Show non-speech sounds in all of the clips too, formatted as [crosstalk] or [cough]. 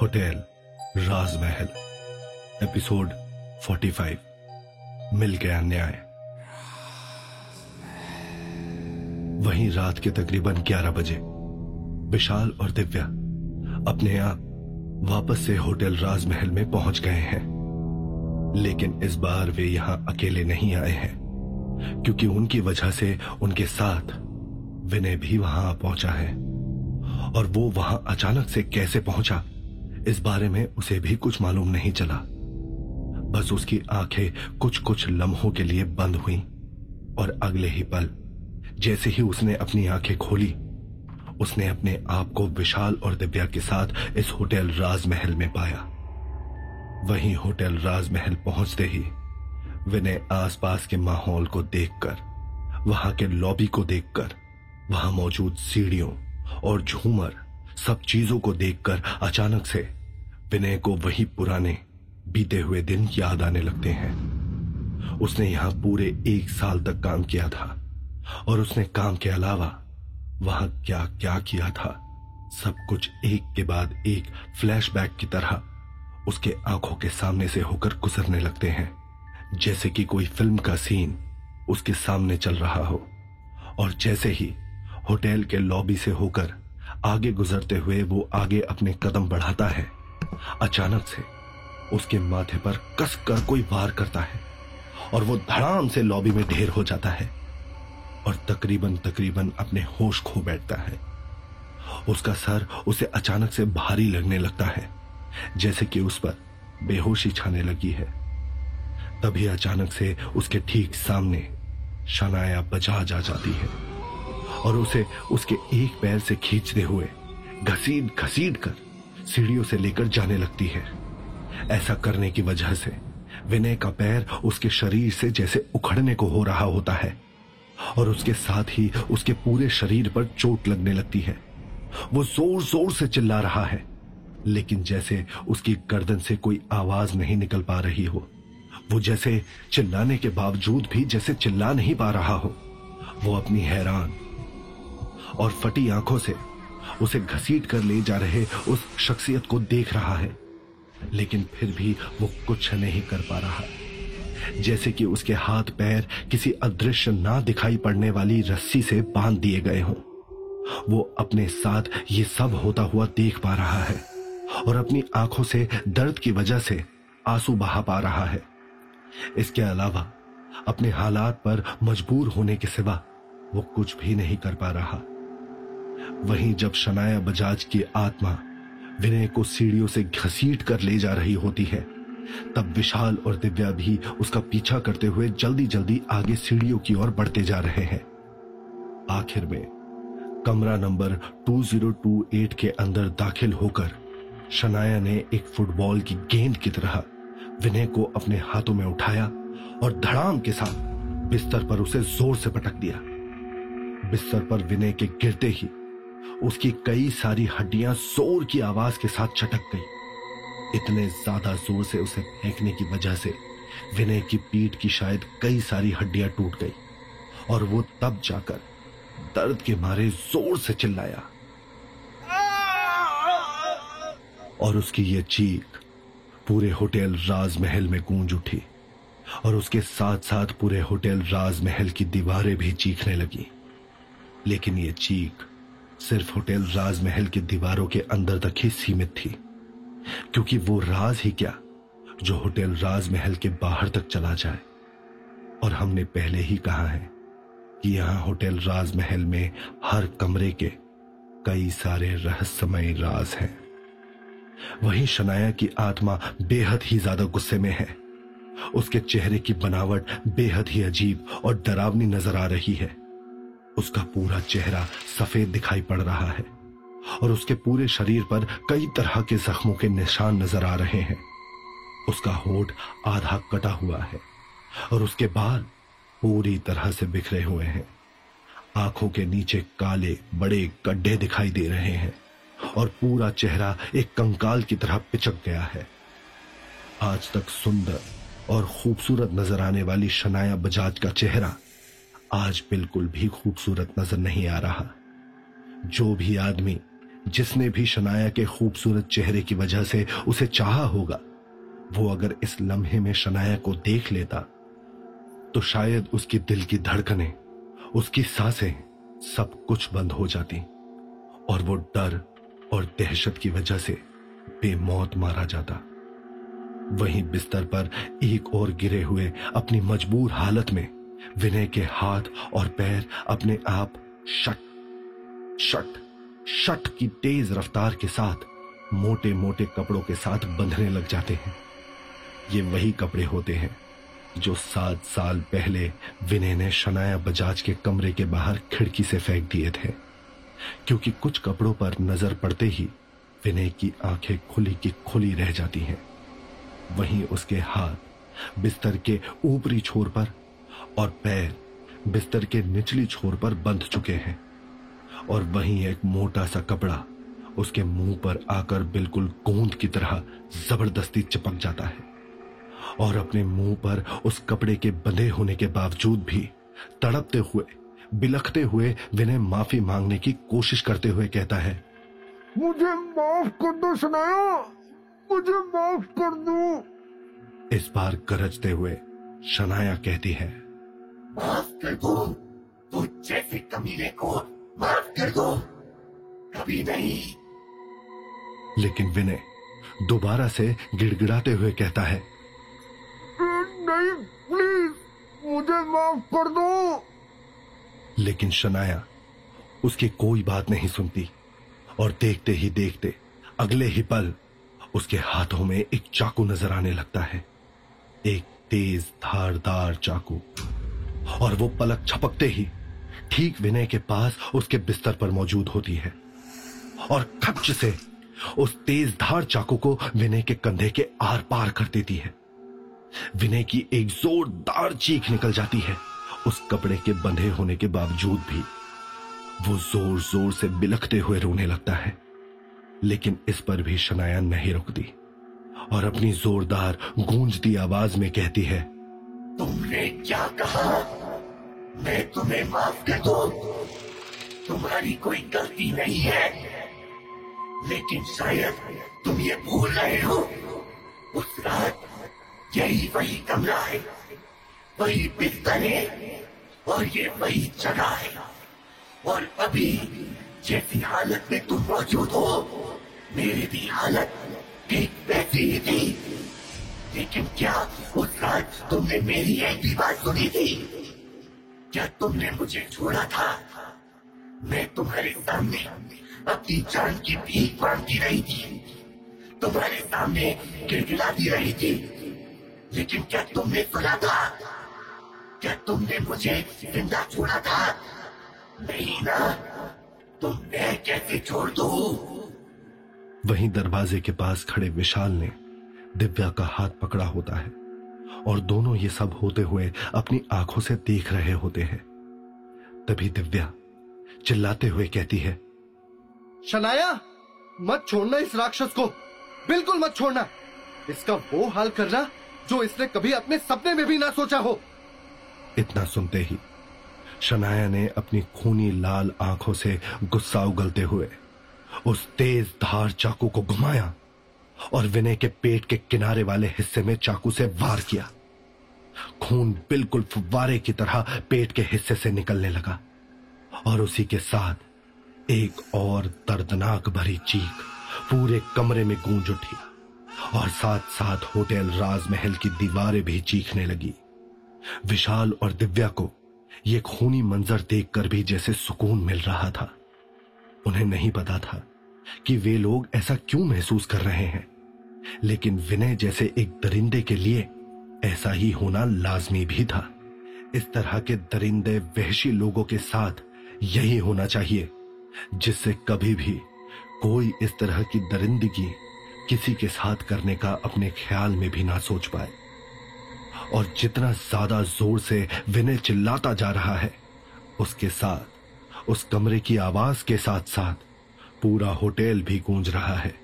Hotel राजमहल, episode 45 मिल गया न्याय। वहीं रात के तकरीबन 11 बजे, विशाल और दिव्या अपने आप वापस से होटल राजमहल में पहुँच गए हैं। लेकिन इस बार वे यहाँ अकेले नहीं आए हैं, क्योंकि उनकी वजह से उनके साथ विनय भी वहाँ पहुँचा है। और वो वहाँ अचानक से कैसे पहुँचा, इस बारे में उसे भी कुछ मालूम नहीं चला। बस उसकी आँखें कुछ कुछ लम्हों के लिए बंद हुई और अगले ही पल, जैसे ही उसने अपनी आँखें खोली, उसने अपने आप को विशाल और दिव्या के साथ इस होटल राजमहल में पाया। वहीं होटल राजमहल पहुँचते ही विनय आसपास के माहौल को देखकर, वहाँ के लॉबी को देखकर, वहाँ मौजूद सीढ़ियों और झूमर सब चीज़ों को देखकर अचानक से विनय को वही पुराने, बीते हुए दिन याद आने लगते हैं। उसने यहाँ पूरे एक साल तक काम किया था और उसने काम के अलावा वहाँ क्या क्या किया था, सब कुछ एक के बाद एक फ्लैशबैक की तरह उसके आँखों के सामने से होकर गुजरने लगते हैं, जैसे कि कोई फ़िल्म का सीन उसके सामने चल रहा हो। और जैसे ही होटल के लॉबी से होकर आगे गुजरते हुए वो आगे अपने कदम बढ़ाता है। अचानक से उसके माथे पर कस कर कोई वार करता है और वो धड़ाम से लॉबी में ढेर हो जाता है और तकरीबन तकरीबन अपने होश खो बैठता है। उसका सर उसे अचानक से भारी लगने लगता है, जैसे कि उस पर बेहोशी छाने लगी है। तभी अचानक से उसके ठीक सामने शनाया बजाज आ जाती है। और उसे उसके एक पैर से खींचते हुए घसीट घसीट कर सीढ़ियों से लेकर जाने लगती है। ऐसा करने की वजह से विनय का पैर उसके शरीर से जैसे उखड़ने को हो रहा होता है और उसके साथ ही उसके पूरे शरीर पर चोट लगने लगती है। वो ज़ोर ज़ोर से चिल्ला रहा है, लेकिन जैसे उसकी गर्दन से कोई आवाज़ नहीं निकल पा रही हो, वो जैसे चिल्लाने के बावजूद भी जैसे चिल्ला नहीं पा रहा हो, वो अपनी हैरान और फटी आँखों से उसे घसीट कर ले जा रहे उस शख्सियत को देख रहा है। लेकिन फिर भी वो कुछ नहीं कर पा रहा। जैसे कि उसके हाथ पैर किसी अदृश्य ना दिखाई पड़ने वाली रस्सी से बाँध दिए गए हों। वो अपने साथ ये सब होता हुआ देख पा रहा है और अपनी आँखों से दर्द की वजह से आँसू बहा पा रहा है। इसके अलावा अपने हालात पर मजबूर होने के सिवा वो कुछ भी नहीं कर पा रहा। वहीं जब शनाया बजाज की आत्मा विनय को सीढ़ियों से घसीट कर ले जा रही होती है, तब विशाल और दिव्या भी उसका पीछा करते हुए जल्दी जल्दी आगे सीढ़ियों की ओर बढ़ते जा रहे हैं। आखिर में कमरा नंबर 2028 के अंदर दाखिल होकर शनाया ने एक फुटबॉल की गेंद की तरह विनय को अपने हाथों में उठाया और धड़ाम के साथ बिस्तर पर उसे ज़ोर से पटक दिया। बिस्तर पर विनय के गिरते ही उसकी कई सारी हड्डियाँ ज़ोर की आवाज़ के साथ चटक गई। इतने ज़्यादा ज़ोर से उसे फेंकने की वजह से विनय की पीठ की शायद कई सारी हड्डियाँ टूट गई और वो तब जाकर दर्द के मारे ज़ोर से चिल्लाया। और उसकी ये चीख पूरे होटल राजमहल में गूंज उठी और उसके साथ साथ पूरे होटल राजमहल की दीवारें भी चीखने लगी। लेकिन ये चीख सिर्फ़ होटल राजमहल की दीवारों के अंदर तक ही सीमित थी, क्योंकि वो राज ही क्या जो होटल राजमहल के बाहर तक चला जाए। और हमने पहले ही कहा है कि यहाँ होटल राजमहल में हर कमरे के कई सारे रहस्यमय राज हैं। वहीं शनाया की आत्मा बेहद ही ज़्यादा गुस्से में है। उसके चेहरे की बनावट बेहद ही अजीब और डरावनी नज़र आ रही है। उसका पूरा चेहरा सफ़ेद दिखाई पड़ रहा है और उसके पूरे शरीर पर कई तरह के जख्मों के निशान नज़र आ रहे हैं। उसका होठ आधा कटा हुआ है और उसके बाल पूरी तरह से बिखरे हुए हैं। आँखों के नीचे काले, बड़े गड्ढे दिखाई दे रहे हैं और पूरा चेहरा एक कंकाल की तरह पिचक गया है। आज तक सुंदर और खूबसूरत नज़र आने वाली शनाया बजाज का चेहरा आज बिल्कुल भी खूबसूरत नज़र नहीं आ रहा। जो भी आदमी जिसने भी शनाया के खूबसूरत चेहरे की वजह से उसे चाहा होगा, वो अगर इस लम्हे में शनाया को देख लेता तो शायद उसकी दिल की धड़कने, उसकी साँसें सब कुछ बंद हो जाती और वो डर और दहशत की वजह से बेमौत मारा जाता। वहीं बिस्तर पर एक और गिरे हुए अपनी मजबूर हालत में विनय के हाथ और पैर अपने आप शट शट शट की तेज रफ्तार के साथ मोटे मोटे कपड़ों के साथ बंधने लग जाते हैं। ये वही कपड़े होते हैं जो सात साल पहले विनय ने शनाया बजाज के कमरे के बाहर खिड़की से फेंक दिए थे। क्योंकि कुछ कपड़ों पर नज़र पड़ते ही विनय की आँखें खुली की खुली रह जाती हैं। वहीं उसके हाथ बिस्तर के ऊपरी छोर पर और पैर बिस्तर के निचली छोर पर बंध चुके हैं। और वहीं एक मोटा सा कपड़ा उसके मुँह पर आकर बिल्कुल गोंद की तरह ज़बरदस्ती चिपक जाता है। और अपने मुँह पर उस कपड़े के बंधे होने के बावजूद भी तड़पते हुए बिलखते हुए विनय माफ़ी मांगने की कोशिश करते हुए कहता है मुझे माफ़ कर दो सुनाया मुझे माफ़ कर दो। इस बार गरजते हुए शनाया कहती है माफ़ कर दो। तो जैसे कमीने को माफ़ कर दो। कभी नहीं। लेकिन विनय दोबारा से गिड़गिड़ाते हुए कहता है नहीं प्लीज़ मुझे माफ़ कर दो। लेकिन शनाया उसकी कोई बात नहीं सुनती और देखते ही देखते अगले ही पल उसके हाथों में एक चाकू नज़र आने लगता है। एक तेज धारदार चाकू। और वो पलक छपकते ही ठीक विनय के पास उसके बिस्तर पर मौजूद होती है। और खच से उस तेज धार चाकू को विनय के कंधे के आर पार कर देती है। विनय की एक जोरदार चीख निकल जाती है, उस कपड़े के बंधे होने के बावजूद भी। वो ज़ोर ज़ोर से बिलखते हुए रोने लगता है, लेकिन इस पर भी शनाया नहीं रुकती। और अपनी जोरदार गूंजती आवाज़ में कहती है, तुमने क्या कहा? मैं तुम्हें माफ़ कर दू। तुम्हारी कोई गलती नहीं है। लेकिन शायद तुम ये भूल रहे हो। उस रात यही वही कमरा है, वही बिस्तर है, और ये वही जगह है। और अभी जैसी हालत में तुम मौजूद हो, मेरी भी हालत ठीक वैसी ही थी। लेकिन क्या उस रात तुमने मेरी एक भी बात सुनी थी? क्या तुमने मुझे छोड़ा था, मैं तुम्हारे सामने अपनी जान की भीख मांगती रही थी। तुम्हारे सामने गिड़गिड़ाती रही थी। लेकिन क्या तुमने सुना था? क्या तुमने मुझे ज़िंदा छोड़ा था? नहीं ना तो मैं कैसे छोड़ दू? वहीं दरवाजे के पास खड़े विशाल ने दिव्या का हाथ पकड़ा होता है। और दोनों ये सब होते हुए अपनी आँखों से देख रहे होते हैं। तभी दिव्या चिल्लाते हुए कहती है शनाया मत छोड़ना इस राक्षस को। बिल्कुल मत छोड़ना। इसका वो हाल करना जो इसने कभी अपने सपने में भी ना सोचा हो। इतना सुनते ही शनाया ने अपनी खूनी लाल आँखों से गुस्सा उगलते हुए उस तेज धार चाकू को घुमाया। और विनय के पेट के किनारे वाले हिस्से में चाकू से वार किया। खून बिल्कुल फुव्वारे की तरह पेट के हिस्से से निकलने लगा और उसी के साथ एक और दर्दनाक भरी चीख पूरे कमरे में गूंज उठी और साथ साथ होटल राजमहल की दीवारें भी चीखने लगी। विशाल और दिव्या को यह खूनी मंजर देखकर भी जैसे सुकून मिल रहा था। उन्हें नहीं पता था कि वे लोग ऐसा क्यों महसूस कर रहे हैं। लेकिन विनय जैसे एक दरिंदे के लिए ऐसा ही होना लाजमी भी था। इस तरह के दरिंदे, वहशी लोगों के साथ यही होना चाहिए, जिससे कभी भी कोई इस तरह की दरिंदगी किसी के साथ करने का अपने ख्याल में भी ना सोच पाए। और जितना ज़्यादा ज़ोर से विनय चिल्लाता जा रहा है, उसके साथ, उस कमरे की आवाज़ के साथ साथ पूरा होटल भी गूंज रहा है।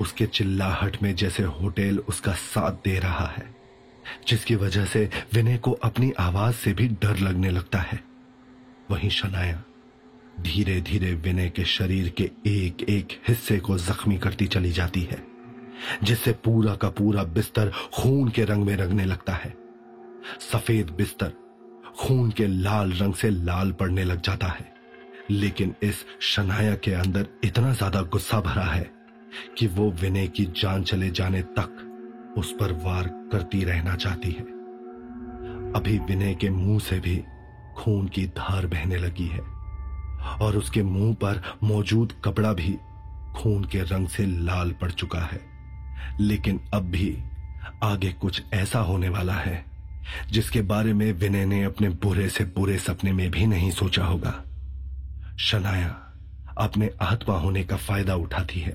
उसके चिल्लाहट में जैसे होटल उसका साथ दे रहा है, जिसकी वजह से विनय को अपनी आवाज़ से भी डर लगने लगता है। वहीं शनाया धीरे धीरे विनय के शरीर के एक एक हिस्से को जख्मी करती चली जाती है, जिससे पूरा का पूरा बिस्तर खून के रंग में रंगने लगता है। सफ़ेद बिस्तर खून के लाल रंग से लाल पड़ने लग जाता है। लेकिन इस शनाया के अंदर इतना ज़्यादा गुस्सा भरा है कि वो विनय की जान चले जाने तक उस पर वार करती रहना चाहती है। अभी विनय के मुँह से भी खून की धार बहने लगी है और उसके मुँह पर मौजूद कपड़ा भी खून के रंग से लाल पड़ चुका है। लेकिन अब भी आगे कुछ ऐसा होने वाला है जिसके बारे में विनय ने अपने बुरे से बुरे सपने में भी नहीं सोचा होगा। शनाया अपने आत्मा होने का फ़ायदा उठाती है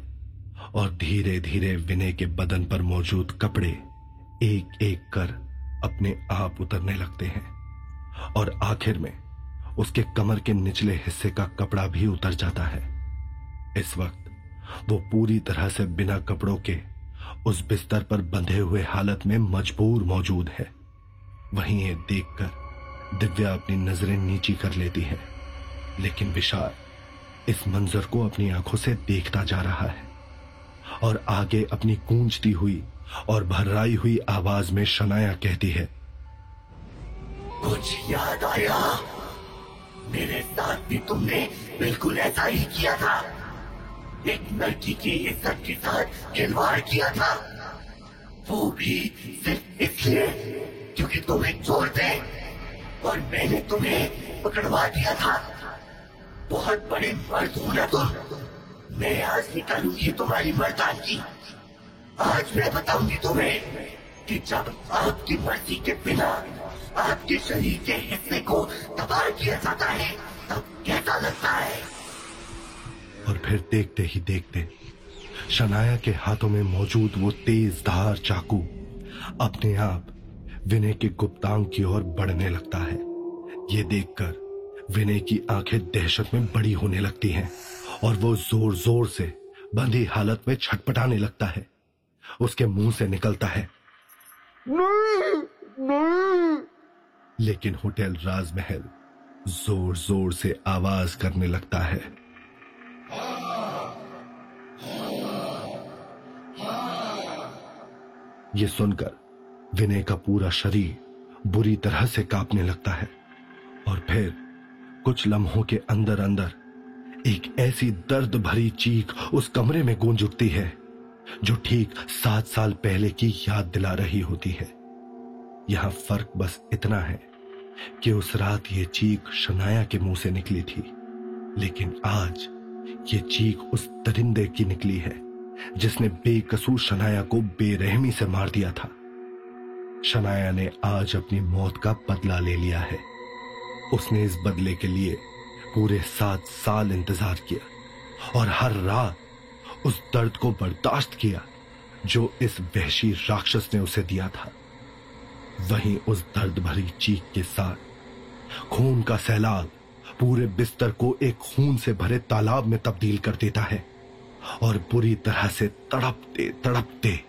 और धीरे धीरे विनय के बदन पर मौजूद कपड़े एक एक कर अपने आप उतरने लगते हैं और आखिर में उसके कमर के निचले हिस्से का कपड़ा भी उतर जाता है। इस वक्त वो पूरी तरह से बिना कपड़ों के उस बिस्तर पर बंधे हुए हालत में मजबूर मौजूद है। वहीं ये देखकर दिव्या अपनी नज़रें नीची कर लेती है। लेकिन विशाल, इस मंजर को अपनी आँखों से देखता जा रहा है। और आगे अपनी गूंजती हुई और भर्राई हुई आवाज़ में शनाया कहती है, कुछ याद आया? मेरे साथ भी तुमने बिल्कुल ऐसा ही किया था। एक लड़की की इज़्ज़त के साथ खिलवाड़ किया था। वो भी सिर्फ़ इसलिए क्योंकि तुम्हें छोड़ दे और मैंने तुम्हें पकड़वा दिया था। बहुत बड़े मर्द हूँ तुम मैं आज निकालूँगी तुम्हारी मर्दानगी। आज मैं बताऊँगी तुम्हें कि जब आपकी मर्ज़ी के बिना आपके शरीर के हिस्से को तबाह किया जाता है, तब कैसा लगता है? और फिर देखते ही देखते, शनाया के हाथों में मौजूद वो तेज धार चाकू अपने आप विनय के गुप्तांग की ओर बढ़ने लगता है। ये देखकर विनय की आँखें दहशत में बड़ी होने लगती हैं और वो ज़ोर ज़ोर से बंधी हालत में छटपटाने लगता है। उसके मुँह से निकलता है। नहीं नहीं। लेकिन होटल राजमहल ज़ोर ज़ोर से आवाज़ करने लगता है। ये सुनकर विनय का पूरा शरीर बुरी तरह से कांपने लगता है और फिर कुछ लम्हों के अंदर अंदर एक ऐसी दर्द भरी चीख उस कमरे में गूंज उठती है, जो ठीक सात साल पहले की याद दिला रही होती है। यहाँ फ़र्क बस इतना है कि उस रात ये चीख शनाया के मुँह से निकली थी, लेकिन आज ये चीख उस दरिंदे की निकली है, जिसने बेकसूर शनाया को बेरहमी से मार दिया था। शनाया ने आज अपनी मौत का बदला ले लिया है। उसने इस बदले के लिए पूरे सात साल इंतज़ार किया और हर रात उस दर्द को बर्दाश्त किया जो इस वहशी राक्षस ने उसे दिया था। वहीं उस दर्द भरी चीख के साथ खून का सैलाब पूरे बिस्तर को एक खून से भरे तालाब में तब्दील कर देता है और बुरी तरह से तड़पते तड़पते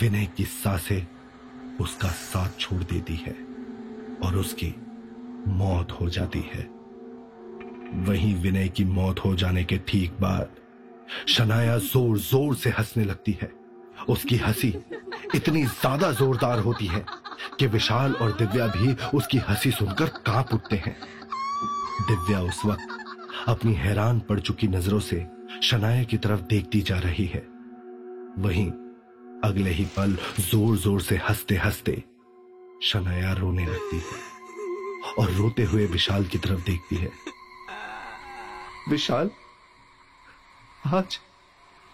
विनय की साँसें उसका साथ छोड़ देती है और उसकी मौत हो जाती है। वहीं विनय की मौत हो जाने के ठीक बाद शनाया ज़ोर ज़ोर से हंसने लगती है। उसकी हँसी इतनी ज़्यादा जोरदार होती है कि विशाल और दिव्या भी उसकी हँसी सुनकर काँप उठते हैं। दिव्या उस वक्त अपनी हैरान पड़ चुकी नज़रों से शनाया की तरफ़ देखती जा रही है। वहीं अगले ही पल ज़ोर ज़ोर से हँसते हँसते शनाया रोने लगती है। और रोते हुए विशाल की तरफ़ देखती है। विशाल, आज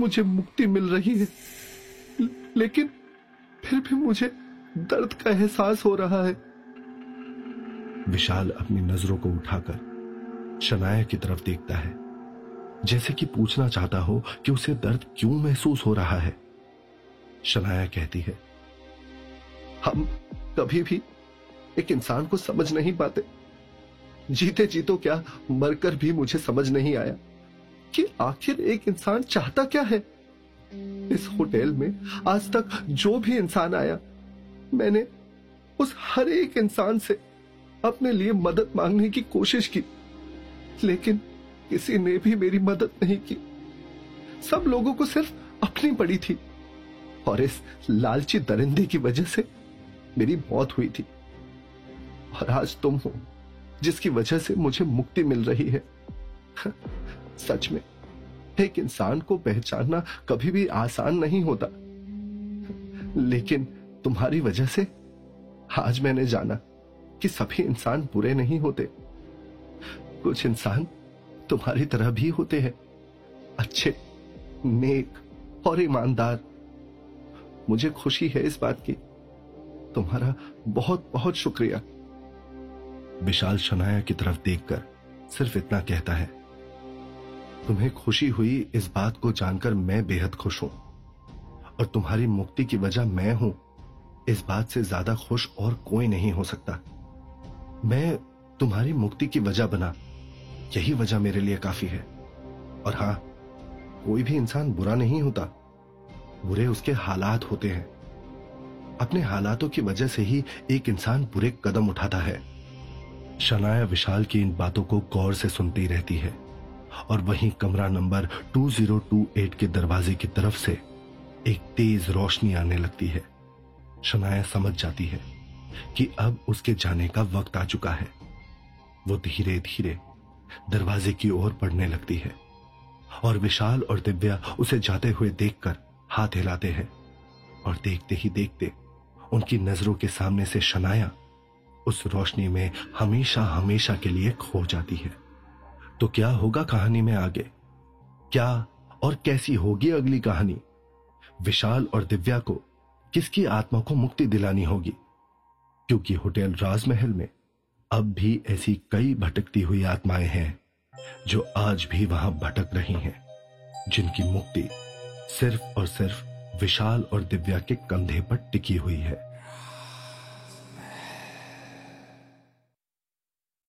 मुझे मुक्ति मिल रही है, लेकिन फिर भी मुझे दर्द का एहसास हो रहा है। विशाल अपनी नज़रों को उठाकर शनाया की तरफ़ देखता है। जैसे कि पूछना चाहता हो कि उसे दर्द क्यों महसूस हो रहा है। शनाया कहती है, हम कभी भी एक इंसान को समझ नहीं पाते। जीते जी तो क्या मरकर भी मुझे समझ नहीं आया कि आखिर एक इंसान चाहता क्या है? इस होटल में आज तक जो भी इंसान आया, मैंने उस हर एक इंसान से अपने लिए मदद मांगने की कोशिश की, लेकिन किसी ने भी मेरी मदद नहीं की। सब लोगों को सिर्फ़ अपनी पड़ी थी और इस लालची दरिंदे की वजह से मेरी मौत हुई थी। और आज तुम हो, जिसकी वजह से मुझे मुक्ति मिल रही है। [laughs] सच में, एक इंसान को पहचानना कभी भी आसान नहीं होता। लेकिन तुम्हारी वजह से आज मैंने जाना कि सभी इंसान बुरे नहीं होते। कुछ इंसान तुम्हारी तरह भी होते हैं। अच्छे, नेक और ईमानदार। मुझे खुशी है इस बात की। तुम्हारा बहुत बहुत शुक्रिया। विशाल शनाया की तरफ़ देखकर सिर्फ़ इतना कहता है, तुम्हें खुशी हुई इस बात को जानकर मैं बेहद खुश हूँ और तुम्हारी मुक्ति की वजह मैं हूँ। इस बात से ज़्यादा खुश और कोई नहीं हो सकता। मैं तुम्हारी मुक्ति की वजह बना। यही वजह मेरे लिए काफ़ी है। और हाँ, कोई भी इंसान बुरा नहीं होता। बुरे उसके हालात होते हैं। अपने हालातों की वजह से ही एक इंसान बुरे कदम उठाता है। शनाया विशाल की इन बातों को गौर से सुनती रहती है और वहीं कमरा नंबर 2028 के दरवाजे की तरफ़ से एक तेज रोशनी आने लगती है। शनाया समझ जाती है कि अब उसके जाने का वक्त आ चुका है। वो धीरे धीरे दरवाजे की ओर बढ़ने लगती है और विशाल और दिव्या उसे जाते हुए देखकर हाथ हिलाते हैं और देखते ही देखते उनकी नज़रों के सामने से शनाया उस रोशनी में हमेशा हमेशा के लिए खो जाती है। तो क्या होगा कहानी में आगे? क्या और कैसी होगी अगली कहानी? विशाल और दिव्या को किसकी आत्मा को मुक्ति दिलानी होगी? क्योंकि होटल राजमहल में अब भी ऐसी कई भटकती हुई आत्माएँ हैं, जो आज भी वहाँ भटक रही हैं, जिनकी मुक्ति सिर्फ़ और सिर्फ़ विशाल और दिव्या के कंधे पर टिकी हुई है।